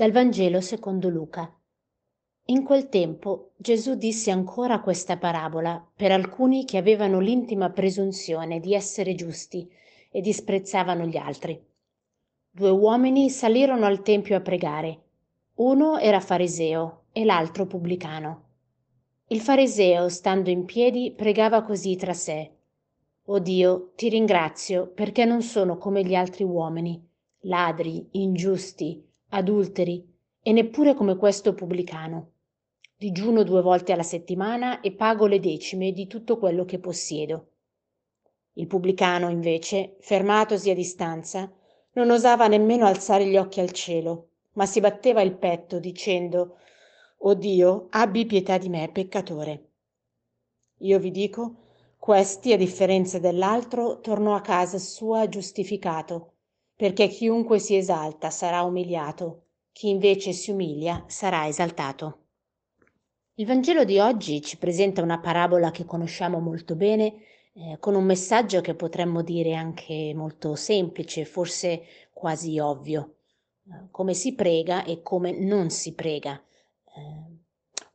Dal Vangelo secondo Luca. In quel tempo Gesù disse ancora questa parabola per alcuni che avevano l'intima presunzione di essere giusti e disprezzavano gli altri. Due uomini salirono al Tempio a pregare. Uno era fariseo e l'altro pubblicano. Il fariseo, stando in piedi, pregava così tra sé. O Dio, ti ringrazio perché non sono come gli altri uomini, ladri, ingiusti, adulteri e neppure come questo pubblicano. Digiuno due volte alla settimana e pago le decime di tutto quello che possiedo. Il pubblicano, invece, fermatosi a distanza, non osava nemmeno alzare gli occhi al cielo, ma si batteva il petto dicendo O Dio, abbi pietà di me, peccatore. Io vi dico, questi, a differenza dell'altro, tornò a casa sua giustificato, perché chiunque si esalta sarà umiliato, chi invece si umilia sarà esaltato. Il Vangelo di oggi ci presenta una parabola che conosciamo molto bene, eh, con un messaggio che potremmo dire anche molto semplice, forse quasi ovvio, eh, come si prega e come non si prega. Eh,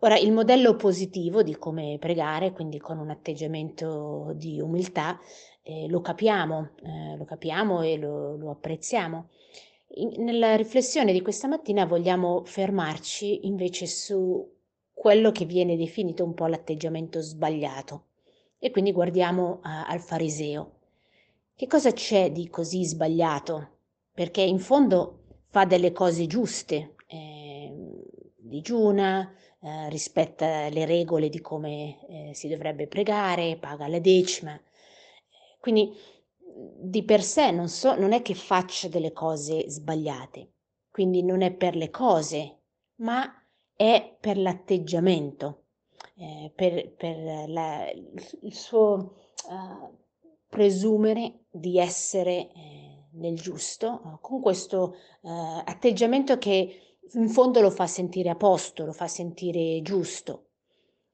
ora, il modello positivo di come pregare, quindi con un atteggiamento di umiltà, eh, lo capiamo, eh, lo capiamo e lo, lo apprezziamo. In, nella riflessione di questa mattina vogliamo fermarci invece su quello che viene definito un po' l'atteggiamento sbagliato e quindi guardiamo uh, al fariseo. Che cosa c'è di così sbagliato? Perché in fondo fa delle cose giuste, eh, digiuna, eh, rispetta le regole di come eh, si dovrebbe pregare, paga la decima. Quindi di per sé non, so, non è che faccia delle cose sbagliate, quindi non è per le cose, ma è per l'atteggiamento, eh, per, per la, il suo uh, presumere di essere eh, nel giusto, uh, con questo uh, atteggiamento che in fondo lo fa sentire a posto, lo fa sentire giusto.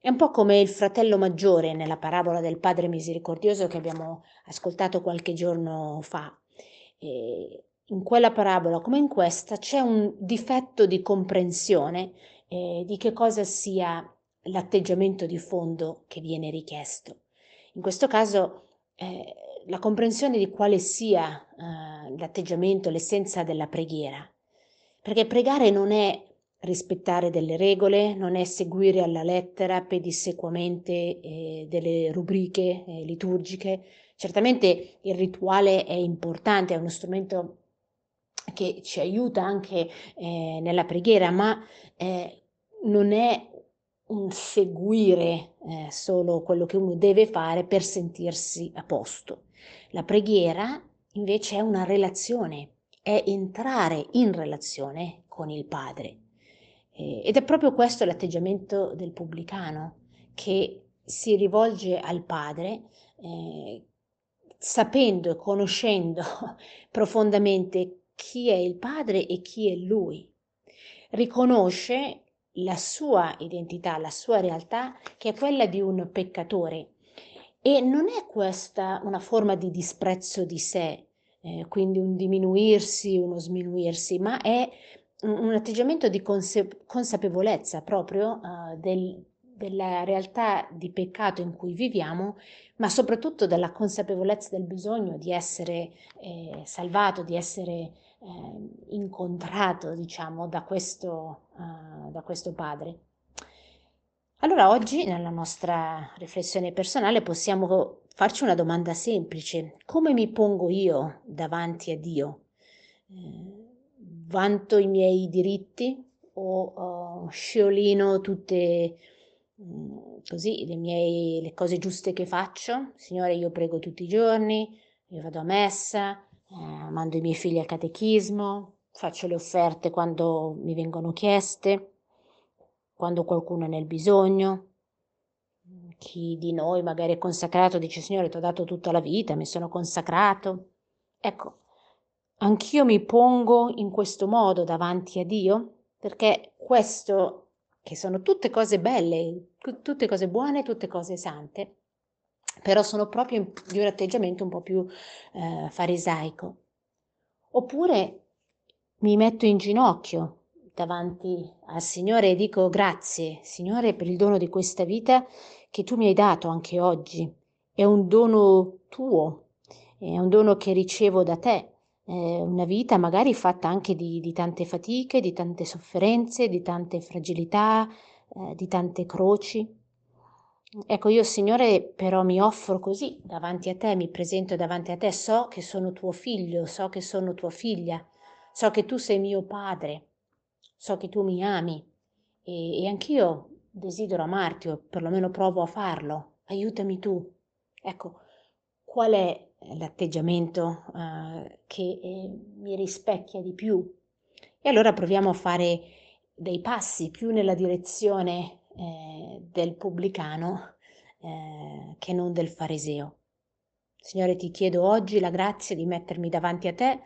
È un po' come il fratello maggiore nella parabola del Padre misericordioso che abbiamo ascoltato qualche giorno fa. E in quella parabola, come in questa, c'è un difetto di comprensione eh, di che cosa sia l'atteggiamento di fondo che viene richiesto. In questo caso eh, la comprensione di quale sia eh, l'atteggiamento, l'essenza della preghiera. Perché pregare non è rispettare delle regole, non è seguire alla lettera pedissequamente eh, delle rubriche eh, liturgiche. Certamente il rituale è importante, è uno strumento che ci aiuta anche eh, nella preghiera, ma eh, non è un seguire eh, solo quello che uno deve fare per sentirsi a posto. La preghiera invece è una relazione, è entrare in relazione con il Padre. Ed è proprio questo l'atteggiamento del pubblicano, che si rivolge al padre eh, sapendo e conoscendo profondamente chi è il padre e chi è lui. Riconosce la sua identità, la sua realtà, che è quella di un peccatore. E non è questa una forma di disprezzo di sé, eh, quindi un diminuirsi, uno sminuirsi, ma è un atteggiamento di conse- consapevolezza proprio uh, del, della realtà di peccato in cui viviamo, ma soprattutto della consapevolezza del bisogno di essere eh, salvato, di essere eh, incontrato, diciamo, da questo, uh, da questo Padre. Allora oggi nella nostra riflessione personale possiamo farci una domanda semplice. Come mi pongo io davanti a Dio? Eh, vanto i miei diritti o uh, sciolino tutte um, così le, mie, le cose giuste che faccio. Signore, io prego tutti i giorni, io vado a messa, eh, mando i miei figli al catechismo, faccio le offerte quando mi vengono chieste, quando qualcuno è nel bisogno. Chi di noi magari è consacrato dice Signore ti ho dato tutta la vita, mi sono consacrato. Ecco, Anch'io mi pongo in questo modo davanti a Dio, perché questo, che sono tutte cose belle, tutte cose buone, tutte cose sante, però sono proprio di un atteggiamento un po' più eh, farisaico. Oppure mi metto in ginocchio, davanti al Signore e dico grazie, Signore, per il dono di questa vita che tu mi hai dato anche oggi. È un dono tuo, è un dono che ricevo da te, è una vita magari fatta anche di, di tante fatiche, di tante sofferenze, di tante fragilità, eh, di tante croci. Ecco, io Signore però mi offro così davanti a te, mi presento davanti a te, so che sono tuo figlio, so che sono tua figlia, so che tu sei mio padre, so che tu mi ami e, e anch'io desidero amarti o perlomeno provo a farlo, aiutami tu. Ecco, qual è l'atteggiamento uh, che eh, mi rispecchia di più? E allora proviamo a fare dei passi più nella direzione eh, del pubblicano eh, che non del fariseo. Signore, ti chiedo oggi la grazia di mettermi davanti a te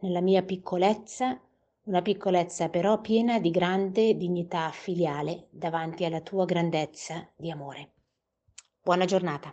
nella mia piccolezza, una piccolezza però piena di grande dignità filiale davanti alla tua grandezza di amore. Buona giornata.